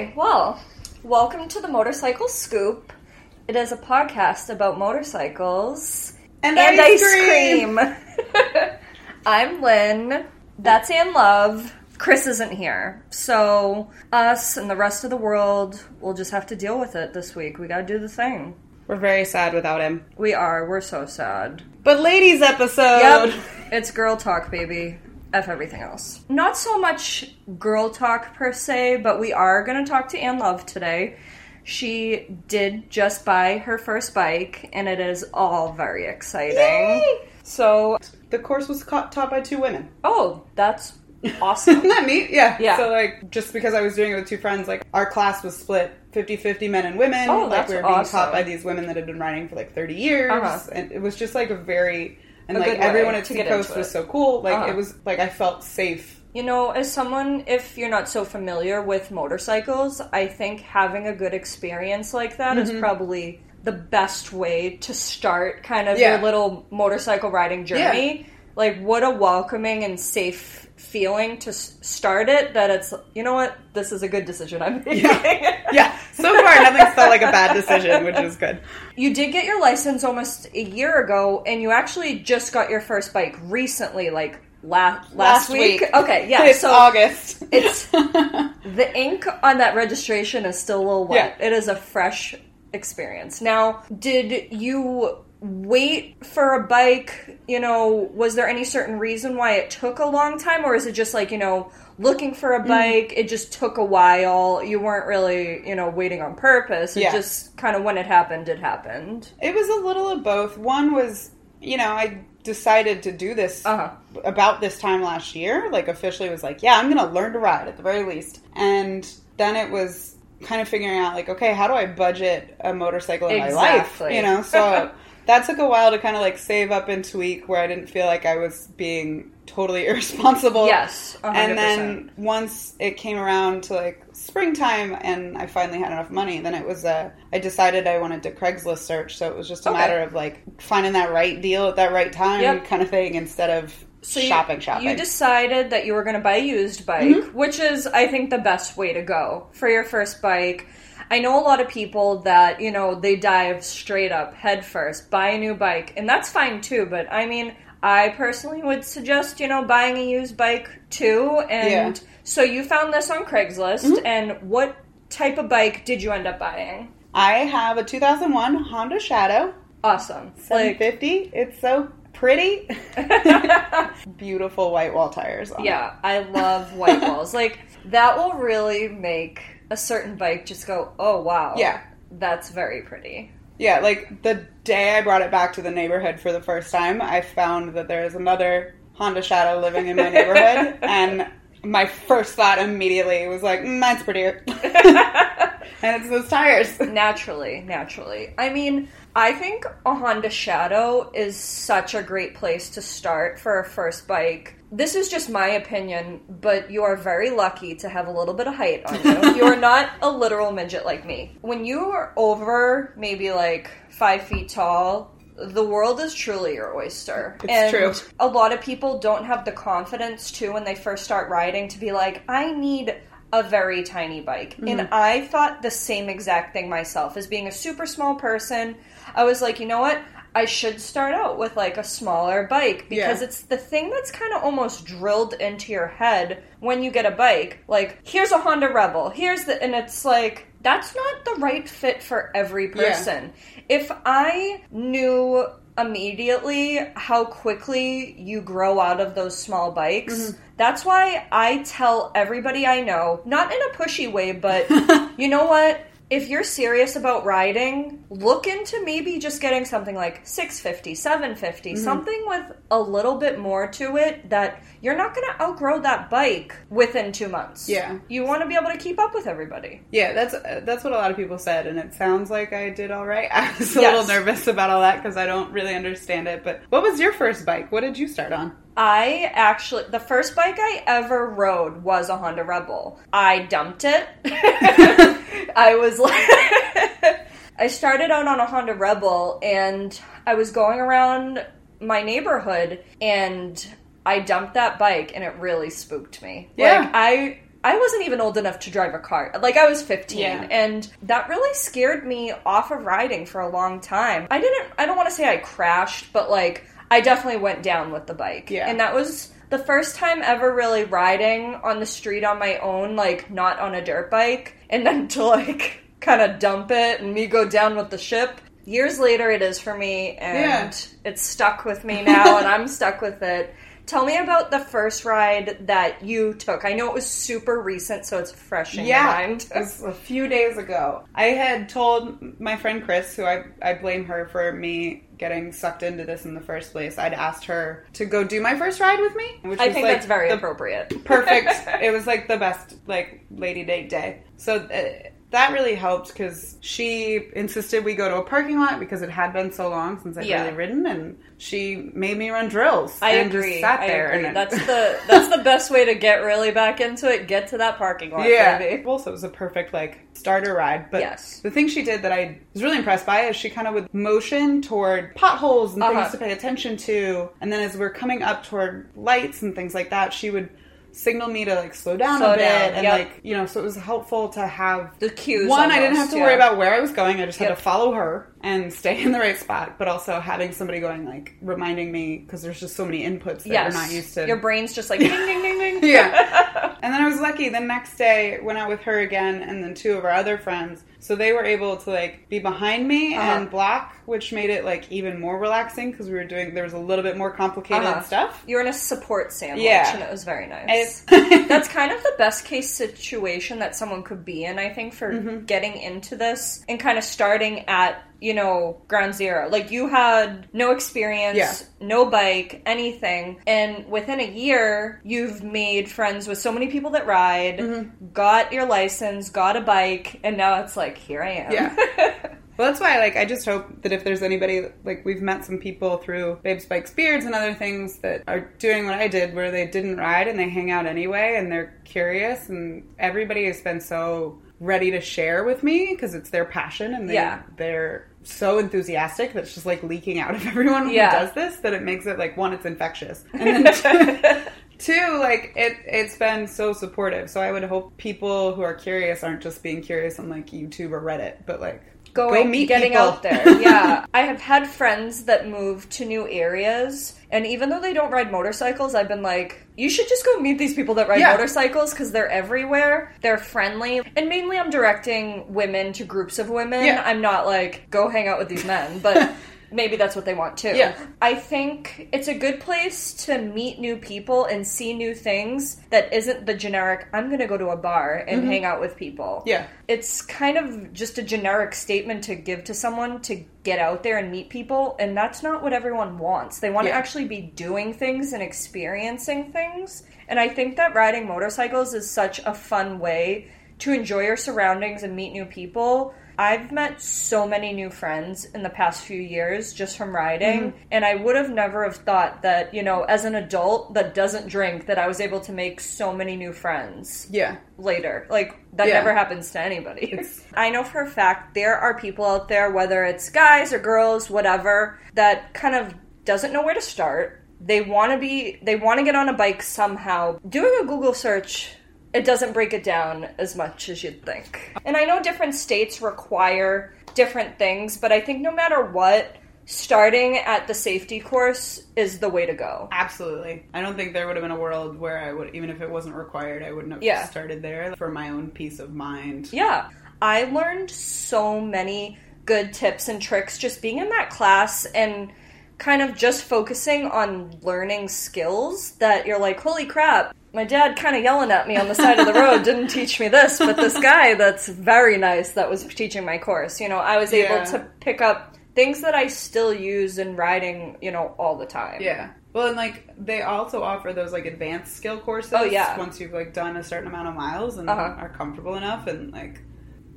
Okay, well, welcome to the Motorcycle Scoop. It is a podcast about motorcycles And ice cream. I'm Lynn. That's Anne Love. Chris isn't here. So, us and the rest of the world will just have to deal with it this week. We gotta do the thing. We're very sad without him. We are. We're so sad. But ladies episode. Yep. It's girl talk, baby. F everything else. Not so much girl talk per se, but we are going to talk to Anne Love today. She did just buy her first bike, and it is all very exciting. Yay! So, The course was ca- taught by two women. oh, that's awesome. Isn't that neat? Yeah. Yeah. So, like, just because I was doing it with two friends, like, our class was split 50 50 men and women. Oh, like, that's we were being awesome. taught by these women that had been riding for like 30 years. Uh-huh. And it was just like a very. And A like everyone at Seacoast was so cool. Like Uh-huh. it was like I felt safe. You know, as someone, if you're not so familiar with motorcycles, I think having a good experience like that is Mm-hmm. probably the best way to start kind of Yeah. your little motorcycle riding journey. Like, what a welcoming and safe feeling to start it that it's, you know what, this is a good decision I'm making. Yeah. So far, nothing's felt like a bad decision, which is good. You did get your license almost a year ago, and you actually just got your first bike recently, like la- last, week. Okay, yeah. It's so August. it's the ink on that registration is still a little wet. Yeah. It is a fresh experience. Now, did you wait for a bike? You know, was there any certain reason why it took a long time, or is it just like you know? Looking for a bike, it just took a while. You weren't really, you know, waiting on purpose. It Yeah. just kind of when it happened, it happened. It was a little of both. One was, you know, I decided to do this Uh-huh. about this time last year. Like, officially was like, yeah, I'm going to learn to ride at the very least. And then it was kind of figuring out, like, okay, how do I budget a motorcycle in my life? You know, so that took a while to kind of like save up and tweak where I didn't feel like I was being totally irresponsible. Yes, a hundred And then once it came around to like springtime and I finally had enough money, then it was uh, I decided I wanted to Craigslist search. So it was just a Okay. matter of like finding that right deal at that right time Yep. kind of thing instead of So you- shopping, shopping. You decided that you were going to buy a used bike, Mm-hmm. which is, I think, the best way to go for your first bike. I know a lot of people that, you know, they dive straight up, head first, buy a new bike, and that's fine too, but I mean, I personally would suggest, you know, buying a used bike too. And Yeah. Mm-hmm. so you found this on Craigslist, and what type of bike did you end up buying? I have a 2001 Honda Shadow Awesome. Like, 750. it's so pretty. Beautiful white wall tires. On it. Yeah, I love white walls. Like that will really make a certain bike just go, "Oh wow." Yeah. That's very pretty. Yeah, like the day I brought it back to the neighborhood for the first time, I found that there is another Honda Shadow living in my neighborhood, and my first thought immediately was like, mm, "Mine's prettier," and it's those tires. Naturally, naturally. I mean, I think a Honda Shadow is such a great place to start for a first bike. This is just my opinion, but you are very lucky to have a little bit of height on you. you are not a literal midget like me. When you are over maybe like five feet tall, the world is truly your oyster. It's and true. a lot of people don't have the confidence too when they first start riding to be like, I need a very tiny bike. Mm-hmm. And I thought the same exact thing myself. As being a super small person, I was like, you know what? I should start out with like a smaller bike because Yeah. it's the thing that's kind of almost drilled into your head when you get a bike. Like, here's a Honda Rebel. Here's the and it's like that's not the right fit for every Yeah. person. If I knew immediately how quickly you grow out of those small bikes. Mm-hmm. That's why I tell everybody I know, not in a pushy way, but you know what? If you're serious about riding, look into maybe just getting something like 650, 750, Mm-hmm. something with a little bit more to it that you're not going to outgrow that bike within 2 months. Yeah. You want to be able to keep up with everybody. Yeah, that's uh, that's what a lot of people said, and it sounds like I did all right. I was a Yes. little nervous about all that because I don't really understand it. But what was your first bike? What did you start on? I actually, the first bike I ever rode was a Honda Rebel. I dumped it. I was like, I started out on a Honda Rebel and I was going around my neighborhood and I dumped that bike and it really spooked me. Yeah. Like, I I wasn't even old enough to drive a car. Like I was 15 Yeah. and that really scared me off of riding for a long time. I didn't I don't want to say I crashed, but like I definitely went down with the bike. Yeah. And that was the first time ever really riding on the street on my own, like not on a dirt bike, and then to like kind of dump it and me go down with the ship. Years later, it is for me, and Yeah. it's stuck with me now, and I'm stuck with it. Tell me about the first ride that you took. I know it was super recent, so it's fresh in Yeah, your mind. it was a few days ago. I had told my friend Chris, who I, I blame her for me getting sucked into this in the first place. I'd asked her to go do my first ride with me, which I think like that's very appropriate. perfect. it was like the best like lady date day. So uh, that really helped because she insisted we go to a parking lot because it had been so long since I'd Yeah. really ridden, and she made me run drills. I and agree. Just sat I there agree. and That's the that's the best way to get really back into it. Get to that parking lot, yeah. baby. Also, it was a perfect like starter ride. But Yes. the thing she did that I was really impressed by is she kind of would motion toward potholes and Uh-huh. things to pay attention to, and then as we're coming up toward lights and things like that, she would signal me to like slow down Slow a bit down, and yep. like you know so it was helpful to have The cues. one i didn't have to yeah. worry about where i was going i just had Yep. to follow her and stay in the right spot but also having somebody going like reminding me because there's just so many inputs that Yes. you're not used to Your brain's just like ding ding ding ding. yeah. And then I was lucky. The next day, went out with her again, and then two of our other friends. So they were able to like be behind me Uh-huh. and block, which made it like even more relaxing because we were doing. There was a little bit more complicated Uh-huh. stuff. You're in a support sandwich, Yeah. and it was very nice. That's kind of the best case situation that someone could be in, I think, for Mm-hmm. getting into this and kind of starting at, you know, ground zero. Like, you had no experience, Yeah. no bike, anything, and within a year, you've made friends with so many people that ride, Mm-hmm. got your license, got a bike, and now it's like, here I am. Yeah. Well, that's why, like, I just hope that if there's anybody, like, we've met some people through Babe Spike's Beards and other things that are doing what I did, where they didn't ride and they hang out anyway and they're curious, and everybody has been so ready to share with me because it's their passion and they, Yeah. they're so enthusiastic that it's just like leaking out of everyone who Yeah. does this that it makes it like one, it's infectious, and then two, like it it's been so supportive. So I would hope people who are curious aren't just being curious on like YouTube or Reddit, but like going go meet getting people. out there yeah i have had friends that move to new areas and even though they don't ride motorcycles i've been like you should just go meet these people that ride Yeah. motorcycles because they're everywhere they're friendly and mainly i'm directing women to groups of women Yeah. i'm not like go hang out with these men but maybe that's what they want too Yeah. i think it's a good place to meet new people and see new things that isn't the generic i'm gonna go to a bar and hang out with people Mm-hmm. Yeah. it's kind of just a generic statement to give to someone to get out there and meet people and that's not what everyone wants they want Yeah. to actually be doing things and experiencing things and i think that riding motorcycles is such a fun way to enjoy your surroundings and meet new people I've met so many new friends in the past few years just from riding, mm-hmm. and I would have never have thought that, you know, as an adult that doesn't drink, that I was able to make so many new friends Yeah. later. Like that Yeah. never happens to anybody. It's- I know for a fact there are people out there, whether it's guys or girls, whatever, that kind of doesn't know where to start. They want to be, they want to get on a bike somehow. Doing a Google search, it doesn't break it down as much as you'd think. And I know different states require different things, but I think no matter what, starting at the safety course is the way to go. Absolutely. I don't think there would have been a world where I would, even if it wasn't required, I wouldn't have Yeah. started there for my own peace of mind. Yeah. I learned so many good tips and tricks just being in that class and kind of just focusing on learning skills that you're like, holy crap, my dad kind of yelling at me on the side of the road didn't teach me this, but this guy that's very nice that was teaching my course, you know, I was able Yeah. to pick up things that I still use in riding, you know, all the time. Yeah. Well, and like they also offer those like advanced skill courses. Oh, yeah. Once you've like done a certain amount of miles and Uh-huh. are comfortable enough, and like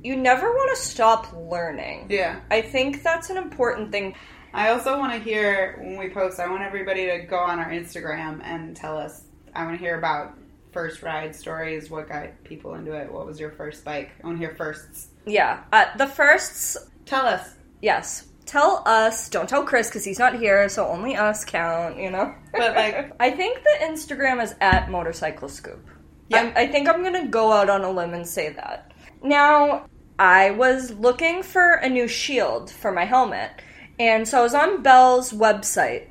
You never want to stop learning. yeah. I think that's an important thing. I also want to hear when we post. I want everybody to go on our Instagram and tell us. I want to hear about first ride stories. What got people into it? What was your first bike? I want to hear firsts. Yeah. Uh, the firsts Tell us. Yes. Tell us. Don't tell Chris because he's not here, so only us count, you know? But, like- I think the Instagram is at Motorcycle Scoop. Yeah. I'm, I think I'm gonna go out on a limb and say that. Now, I was looking for a new shield for my helmet, and so I was on Bell's website,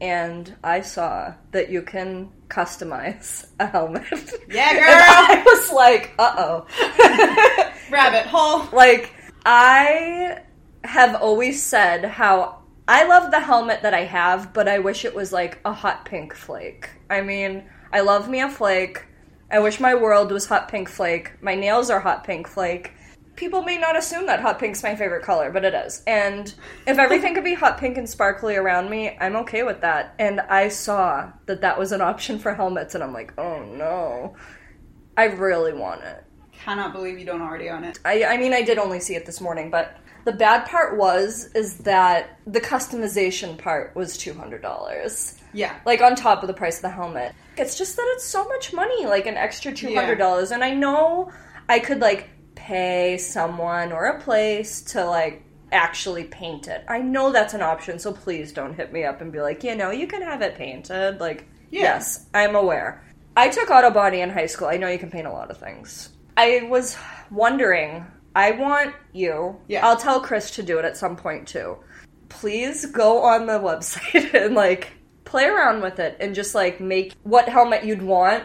and I saw that you can customize a helmet. Yeah, And girl. I was like, uh oh. Rabbit hole. like I have always said how I love the helmet that I have, but I wish it was like a hot pink flake. I mean, I love me a flake. I wish my world was hot pink flake. My nails are hot pink flake. People may not assume that hot pink's my favorite color, but it is. And if everything could be hot pink and sparkly around me, I'm okay with that. And I saw that that was an option for helmets, and I'm like, oh no. I really want it. Cannot believe you don't already own it. I, I mean, I did only see it this morning, but the bad part was is that the customization part was two hundred dollars, Yeah. like on top of the price of the helmet. It's just that it's so much money, like an extra two hundred dollars, and I know I could like pay someone or a place to like actually paint it. I know that's an option, so please don't hit me up and be like, you know, you can have it painted. Like, Yeah. yes, I'm aware. I took auto body in high school. I know you can paint a lot of things. I was wondering, I want you, Yeah. I'll tell Chris to do it at some point too. Please go on the website and like play around with it and just like make what helmet you'd want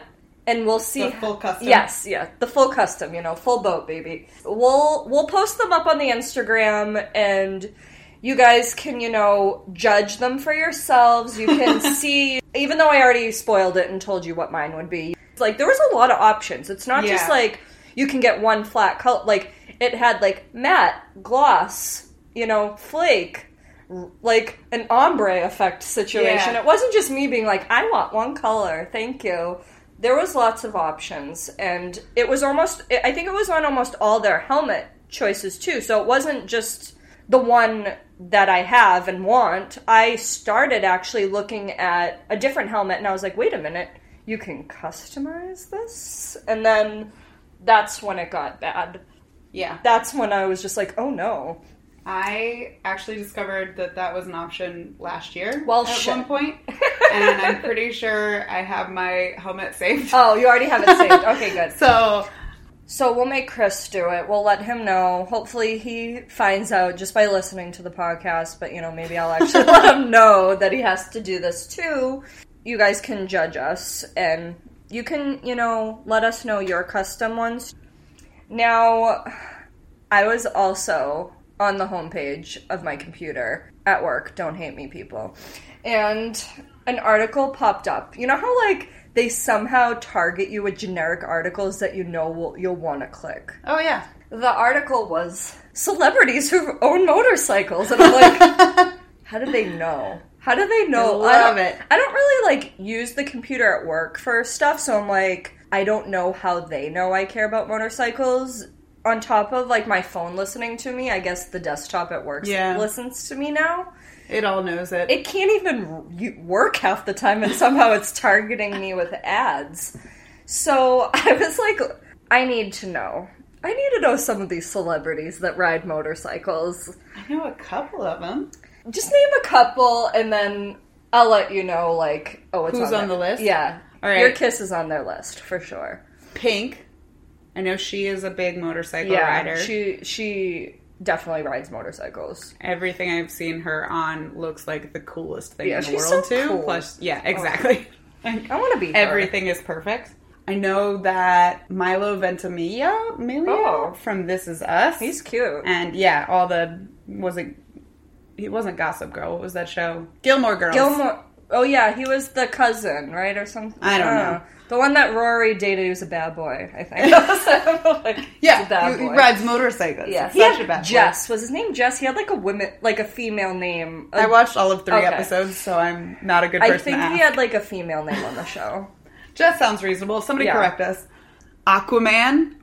and we'll see The full custom. Yes, yeah, the full custom, you know, full boat baby. We'll we'll post them up on the Instagram and you guys can, you know, judge them for yourselves. You can see even though I already spoiled it and told you what mine would be. Like there was a lot of options. It's not just like you can get one flat color like it had like matte, gloss, you know, flake, like an ombre effect situation. Yeah. It wasn't just me being like, I want one color, thank you. There was lots of options, and it was almost, I think it was on almost all their helmet choices too. So it wasn't just the one that I have and want. I started actually looking at a different helmet, and I was like, wait a minute, you can customize this? And then that's when it got bad. Yeah. That's when I was just like, oh no. I actually discovered that that was an option last year. Well, at shit. one point, and I'm pretty sure I have my helmet saved. Oh, you already have it saved. Okay, good. So So we'll make Chris do it. We'll let him know. Hopefully he finds out just by listening to the podcast, but you know, maybe I'll actually let him know that he has to do this too. You guys can judge us and you can, you know, let us know your custom ones. Now, I was also on the homepage of my computer at work. Don't hate me, people. And an article popped up. You know how like they somehow target you with generic articles that you know will, you'll want to click. Oh yeah. The article was celebrities who own motorcycles, and I'm like, how do they know? How do they know? I love it. I don't really like use the computer at work for stuff, so I'm like, I don't know how they know I care about motorcycles. On top of like my phone listening to me, I guess the desktop at work Yeah. listens to me now. It all knows it. It can't even work half the time, and somehow it's targeting me with ads. So I was like, I need to know. I need to know some of these celebrities that ride motorcycles. I know a couple of them. Just name a couple, and then I'll let you know. Like, oh, it's Who's on, on the list? Yeah, All right. Your kiss is on their list for sure. Pink. I know she is a big motorcycle yeah, rider. she she definitely rides motorcycles. Everything I've seen her on looks like the coolest thing Yeah, in the she's world so too. cool. Oh. Plus, yeah, oh. exactly. I want to be her. Everything is perfect. I know that Milo Ventimiglia, Emilio Oh. from This Is Us. He's cute. and yeah, all the was it? He wasn't Gossip Girl. What was that show? Gilmore Girls. Gilmore. Oh yeah, he was the cousin, right, or something. I don't know. The one that Rory dated, he was a bad boy. I think. like, Yeah, bad he, he rides motorcycles. Yeah, he such had a bad boy. Jess. Was his name Jess? He had like a woman, like a female name. I watched all of three Okay. episodes, so I'm not a good person I think he had like a female name on the show. Jess sounds reasonable. Somebody Yeah. correct us. Aquaman,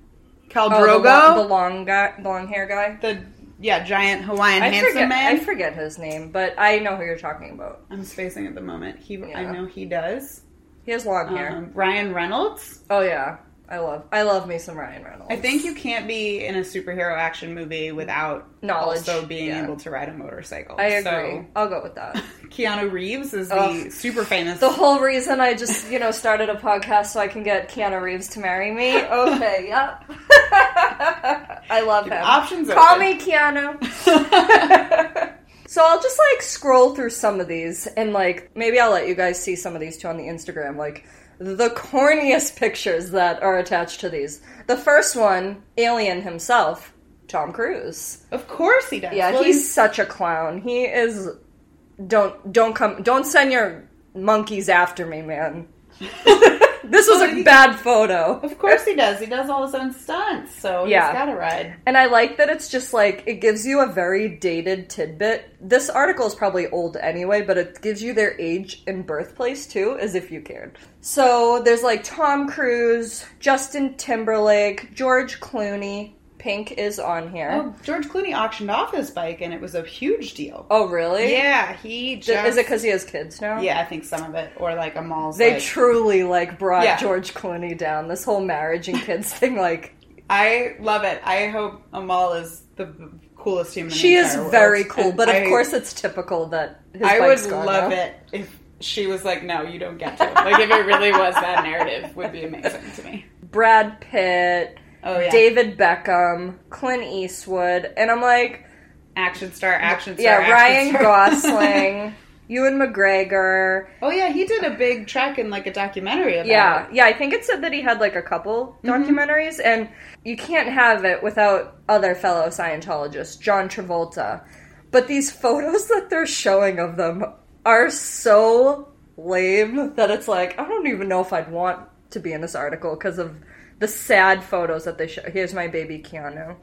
Khal Oh, the, long, the long guy, the long hair guy. the yeah giant Hawaiian I handsome forget. man. I forget his name, but I know who you're talking about. I'm spacing at the moment. He, I know he does. He has long hair. Um, Ryan Reynolds. oh yeah. I love I love me some Ryan Reynolds. I think you can't be in a superhero action movie without Knowledge, also being yeah. able to ride a motorcycle. I agree. So I'll go with that. Keanu Reeves is the super famous. The whole reason I just, you know, started a podcast so I can get Keanu Reeves to marry me. Okay, yep. I love him. options Call open. me Keanu. so I'll just like scroll through some of these and like maybe I'll let you guys see some of these too on the Instagram. Like the corniest pictures that are attached to these. The first one, Alien himself, Tom Cruise. of course he does. Yeah, Well, he's such a clown. He is. Don't don't come. Don't send your monkeys after me, man. this was a bad photo. Of course he does. He does all his own stunts, so Yeah. he's got to ride. And I like that it's just like it gives you a very dated tidbit. This article is probably old anyway, but it gives you their age and birthplace too, as if you cared. So there's like Tom Cruise, Justin Timberlake, George Clooney. Pink is on here. Oh, George Clooney auctioned off his bike, and it was a huge deal. Oh, really? Yeah, he just, Is it because he has kids now? Yeah, I think some of it, or like Amal's. They like, truly like brought Yeah. George Clooney down. This whole marriage and kids thing, like I love it. I hope Amal is the coolest human. in she is very world. And but of course it's typical that his I would love now. it if she was like, "No, you don't get to." Like if it really was that narrative, would be amazing to me. Brad Pitt, Oh yeah, David Beckham, Clint Eastwood, and I'm like, action star, action star. yeah, action Ryan star. Gosling, Ewan McGregor. Oh yeah, he did a big track in like a documentary about Yeah, it. yeah, I think it said that he had like a couple mm-hmm. documentaries, and you can't have it without other fellow Scientologists, John Travolta. But these photos that they're showing of them are so lame that it's like, I don't even know if I'd want to be in this article because of the sad photos that they show. Here's my baby Keanu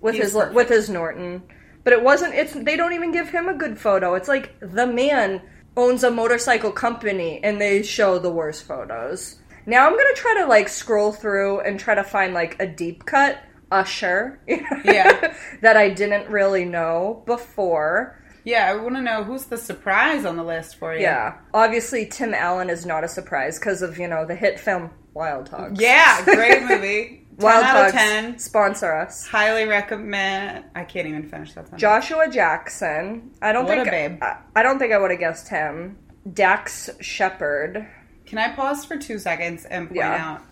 with He's his perfect. with his Norton. But it wasn't. It's they don't even give him a good photo. It's like the man owns a motorcycle company, and they show the worst photos. Now I'm gonna try to like scroll through and try to find like a deep cut Usher, Yeah. that I didn't really know before. Yeah, I want to know who's the surprise on the list for you. Yeah, obviously Tim Allen is not a surprise because of you know the hit film Wild Hogs. yeah, great movie. 10 Wild out Hogs of ten. sponsor us. Highly recommend. I can't even finish that sentence. Joshua Jackson. I don't What think a babe. I, I don't think I would have guessed him. Dax Shepard. Can I pause for two seconds and point Yeah. out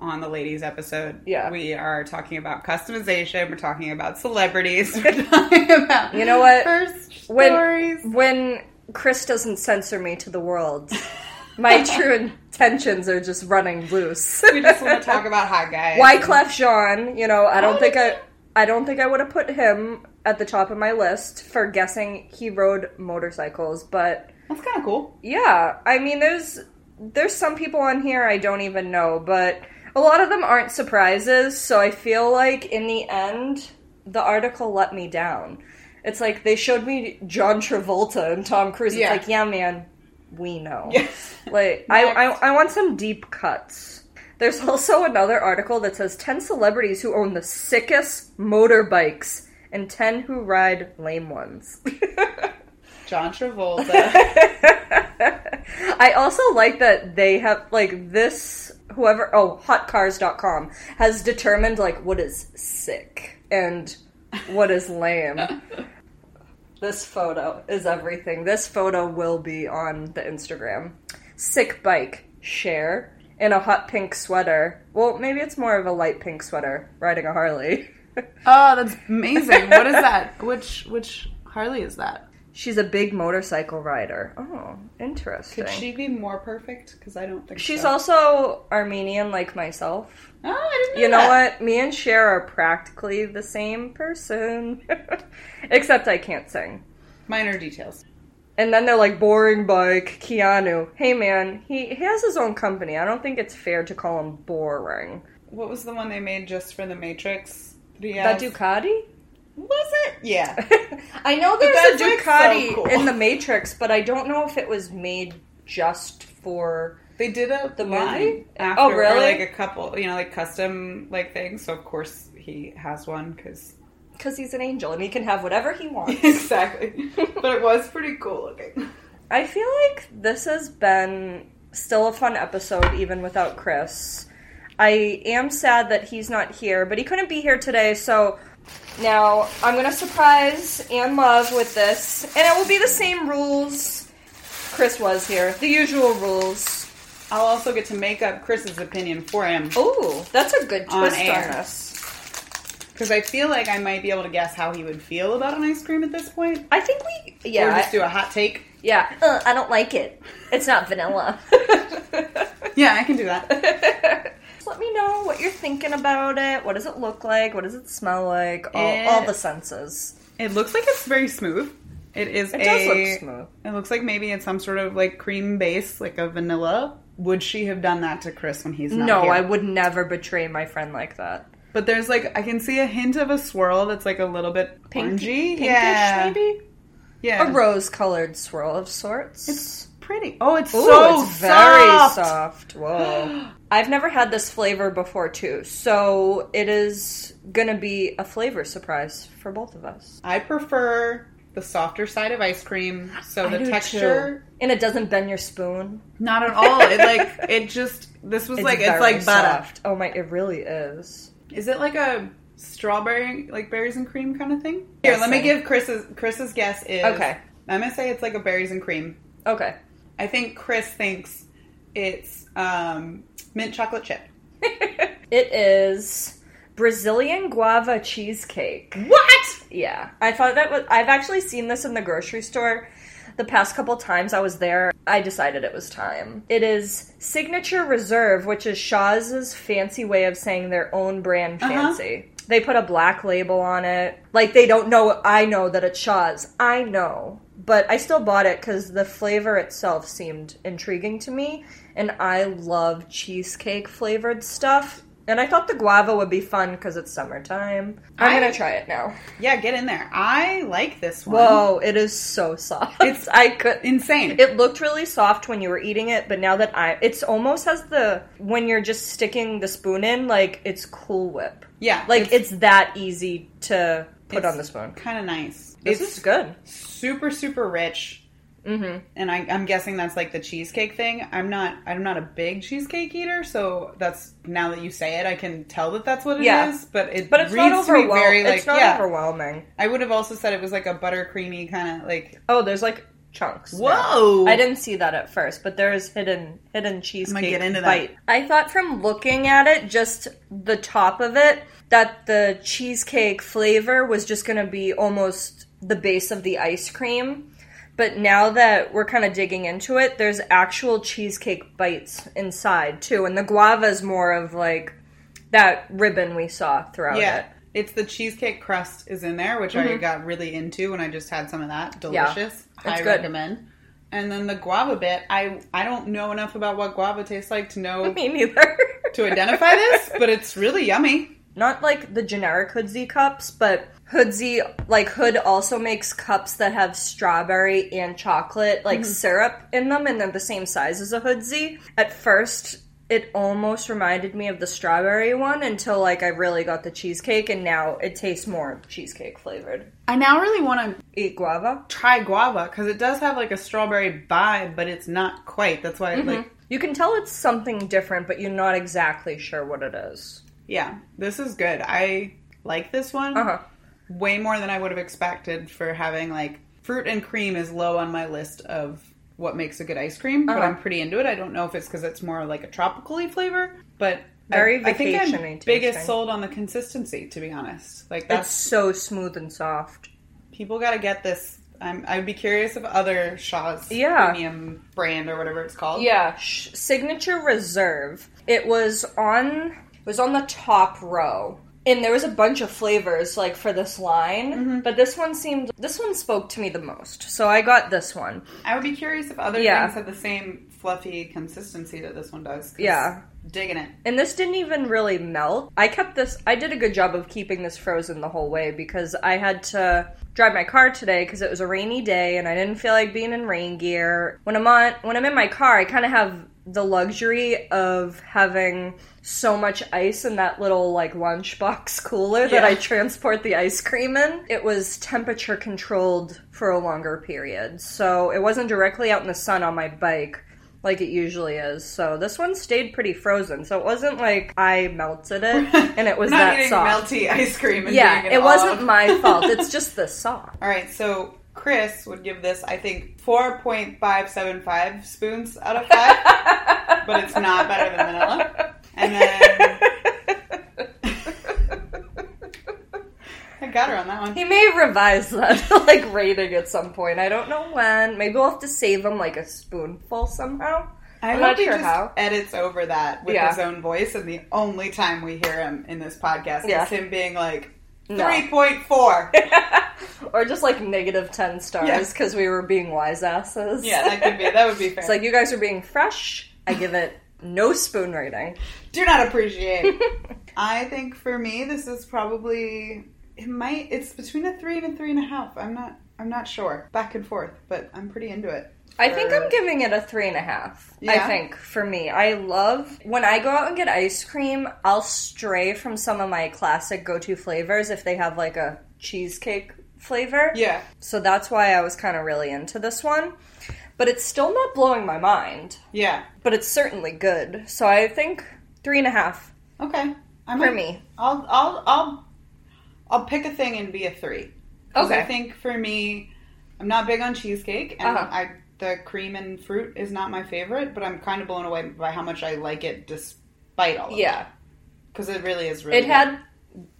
on the ladies episode? Yeah. We are talking about customization. We're talking about celebrities. We're talking about You know what? first When stories. when Chris doesn't censor me to the world, my true intentions are just running loose. We just want to talk about hot guys. Why Wyclef Jean. You know, I don't think I. I don't think I would have put him at the top of my list for guessing he rode motorcycles, but That's kind of cool. Yeah, I mean, there's there's some people on here I don't even know, but a lot of them aren't surprises. So I feel like in the end, the article let me down. It's like they showed me John Travolta and Tom Cruise. It's Yeah. like, yeah, man, we know. Like, I, I I want some deep cuts. There's also another article that says 10 celebrities who own the sickest motorbikes and 10 who ride lame ones. John Travolta. I also like that they have like this whoever oh hotcars.com has determined like what is sick and what is lame. This photo is everything. This photo will be on the Instagram. Sick bike, Cher in a hot pink sweater. Well, maybe it's more of a light pink sweater riding a Harley. oh, that's amazing. What is that? Which which Harley is that? She's a big motorcycle rider. Oh, interesting. Could she be more perfect? Because I don't think She's so. also Armenian like myself. Oh, I didn't know You know that. what? Me and Cher are practically the same person. Except I can't sing. Minor details. And then they're like, boring bike, Keanu. Hey man, he, he has his own company. I don't think it's fair to call him boring. What was the one they made just for the Matrix? That Ducati? Was it? Yeah. I know there's a Ducati so cool. in the Matrix, but I don't know if it was made just for. They did a The line movie? Oh, after, Oh, or really? like a couple, you know, like custom like things. So of course he has one because Because he's an angel and he can have whatever he wants. exactly. but it was pretty cool looking. I feel like this has been still a fun episode, even without Chris. I am sad that he's not here, but he couldn't be here today, so now I'm gonna surprise Anne Love with this, and it will be the same rules Chris was here. The usual rules. I'll also get to make up Chris's opinion for him Ooh, that's a good On twist on, air. this. because I feel like I might be able to guess how he would feel about an ice cream at this point. I think we yeah, Or just do a hot take. yeah. Uh, I don't like it. It's not vanilla. Yeah, I can do that. Let me know what you're thinking about it. What does it look like? What does it smell like? All, It- all the senses. It looks like it's very smooth. It is It a. does look smooth. It looks like maybe it's some sort of like cream base, like a vanilla. Would she have done that to Chris when he's not No, here? I would never betray my friend like that. But there's like I can see a hint of a swirl that's like a little bit Pink, orangey. pinkish, yeah, maybe yeah. a rose-colored swirl of sorts. It's pretty. Oh, it's Ooh, so it's very soft. soft. Whoa. I've never had this flavor before too, so it is gonna be a flavor surprise for both of us. I prefer the softer side of ice cream, so I the texture. too. and it doesn't bend your spoon. Not at all. It like it just. This was like it's very like butter. soft. Oh my, it really is. Is it like a strawberry, like berries and cream kind of thing? Here, let me Guessing. give Chris's Chris's guess is Okay. I'm gonna say it's like a berries and cream. Okay. I think Chris thinks it's um, mint chocolate chip. It is Brazilian guava cheesecake. What? Yeah, I thought that was. I've actually seen this in the grocery store. The past couple times I was there, I decided it was time. It is Signature Reserve, which is Shaw's fancy way of saying their own brand Uh-huh. fancy. They put a black label on it. Like they don't know. I know that it's Shaw's. I know. But I still bought it because the flavor itself seemed intriguing to me. And I love cheesecake flavored stuff. And I thought the guava would be fun because it's summertime. I'm I- gonna try it now. Yeah, get in there. I like this one. Whoa, it is so soft. It's I could insane. it looked really soft when you were eating it, but now that I it's almost has the when you're just sticking the spoon in, like it's cool whip. yeah, Like it's, that easy to put on the spoon. kind of nice. This it's is good. super super rich, Mm-hmm. and I, I'm guessing that's like the cheesecake thing. I'm not. I'm not a big cheesecake eater, so that's now that you say it, I can tell that that's what it is. Yeah. But it But it's not overwhelming. very like it's not yeah. overwhelming. I would have also said it was like a buttercreamy kind of like. Oh, there's like chunks. now. Whoa! I didn't see that at first, but there's hidden hidden cheesecake get into that. bite. I thought from looking at it, just the top of it, that the cheesecake flavor was just going to be almost the base of the ice cream. But now that we're kind of digging into it, there's actual cheesecake bites inside too, and the guava is more of like that ribbon we saw throughout Yeah. it. It's the cheesecake crust is in there, which I got really into when I just had some of that. Mm-hmm. Yeah. Delicious. It's I recommend. And then the guava bit, I I don't know enough about what guava tastes like to know Me neither. to identify this, but it's really yummy. Not like the generic Hoodsie cups, but Hoodsie, like Hood also makes cups that have strawberry and chocolate, like syrup in them, and they're the same size as a Hoodsie. At first, it almost reminded me of the strawberry one until like I really got the cheesecake, and now it tastes more cheesecake flavored. I now really want to Eat guava. try guava because it does have like a strawberry vibe, but it's not quite. That's why, Mm-hmm. like, You can tell it's something different, but you're not exactly sure what it is. Yeah, this is good. I like this one Uh huh. way more than I would have expected for having like fruit and cream is low on my list of what makes a good ice cream, but Uh-huh. I'm pretty into it. I don't know if it's because it's more like a tropically flavor, but Very I, I think I'm biggest sold on the consistency. To be honest, like It's that's so smooth and soft. people got to get this. I'm, I'd be curious if other Shaw's Yeah. premium brand or whatever it's called. Yeah, signature reserve. It was on was on the top row. And there was a bunch of flavors like for this line, Mm-hmm. but this one seemed this one spoke to me the most. So I got this one. I would be curious if other Yeah. things had the same fluffy consistency that this one does. Yeah. digging it. And this didn't even really melt. I kept this I did a good job of keeping this frozen the whole way because I had to drive my car today because it was a rainy day and I didn't feel like being in rain gear. When I'm on when I'm in my car, I kind of have the luxury of having so much ice in that little like lunchbox cooler that I transport the ice cream in. It was temperature controlled for a longer period. So it wasn't directly out in the sun on my bike. Like it usually is. So this one stayed pretty frozen. So it wasn't like I melted it and it was not that eating soft. melty ice cream. And Yeah, being it wasn't my fault. It's just the soft. All right, so Chris would give this, I think, four point five seven five spoons out of five, but it's not better than vanilla. And then I got her on that one. He may revise that like rating at some point. I don't know when. Maybe we'll have to save him like a spoonful somehow. I I'm not sure just how. edits over that with Yeah. his own voice, and the only time we hear him in this podcast Yeah. is him being like No. three point four. or just like negative 10 stars because we were being wise asses. yeah, that could be. That would be fair. It's like you guys are being fresh. I give it no spoon rating. do not appreciate. I think for me, this is probably it might. It's between a three and a three and a half. I'm not. I'm not sure. Back and forth, but I'm pretty into it. I think I'm giving it a three and a half. I think for me, I love when I go out and get ice cream. I'll stray from some of my classic go-to flavors if they have like a cheesecake flavor. Yeah. So that's why I was kind of really into this one. But it's still not blowing my mind. Yeah. But it's certainly good. So I think three and a half Okay. I'm for me. I'll. I'll. I'll. I'll pick a thing and be a three. Okay. I think for me, I'm not big on cheesecake, and Uh-huh. I the cream and fruit is not my favorite. But I'm kind of blown away by how much I like it, despite all. of Yeah. Because it really is really. It good. had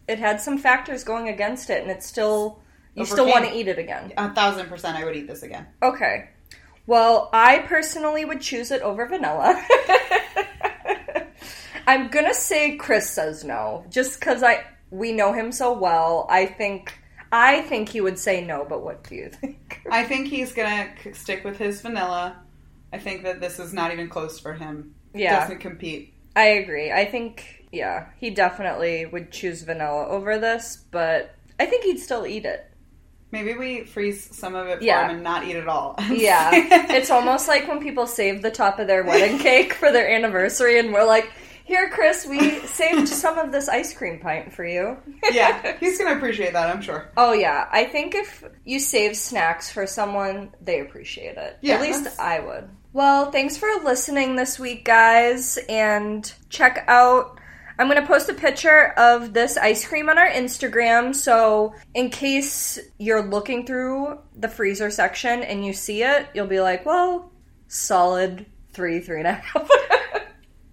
it had some factors going against it and it's still you still want to eat it again. a thousand percent. I would eat this again. Okay. Well, I personally would choose it over vanilla. I'm gonna say Chris says no, just because I we know him so well. I think I think he would say no, but what do you think? I think he's gonna stick with his vanilla. I think that this is not even close for him. Yeah. Doesn't compete. I agree. I think yeah, he definitely would choose vanilla over this, but I think he'd still eat it. Maybe we freeze some of it for Yeah. him and not eat it all. Yeah, it's almost like when people save the top of their wedding cake for their anniversary, and we're like, "Here, Chris, we saved some of this ice cream pint for you." yeah, he's gonna appreciate that, I'm sure. Oh yeah, I think if you save snacks for someone, they appreciate it. Yeah, At least that's- I would. Well, thanks for listening this week, guys, and check out. I'm going to post a picture of this ice cream on our Instagram. So, in case you're looking through the freezer section and you see it, you'll be like, well, solid three, three and a half.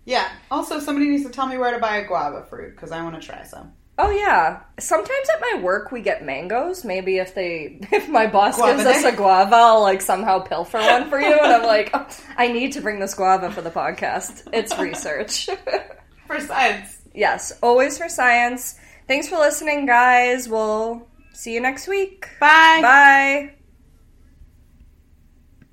Yeah. Also, somebody needs to tell me where to buy a guava fruit because I want to try some. Oh yeah. Sometimes at my work we get mangoes. Maybe if they if my boss Guava gives us a guava, I'll like somehow pilfer one for you and I'm like, "Oh, I need to bring this guava for the podcast. It's research. For science. yes, always for science. Thanks for listening, guys. We'll see you next week. Bye. Bye.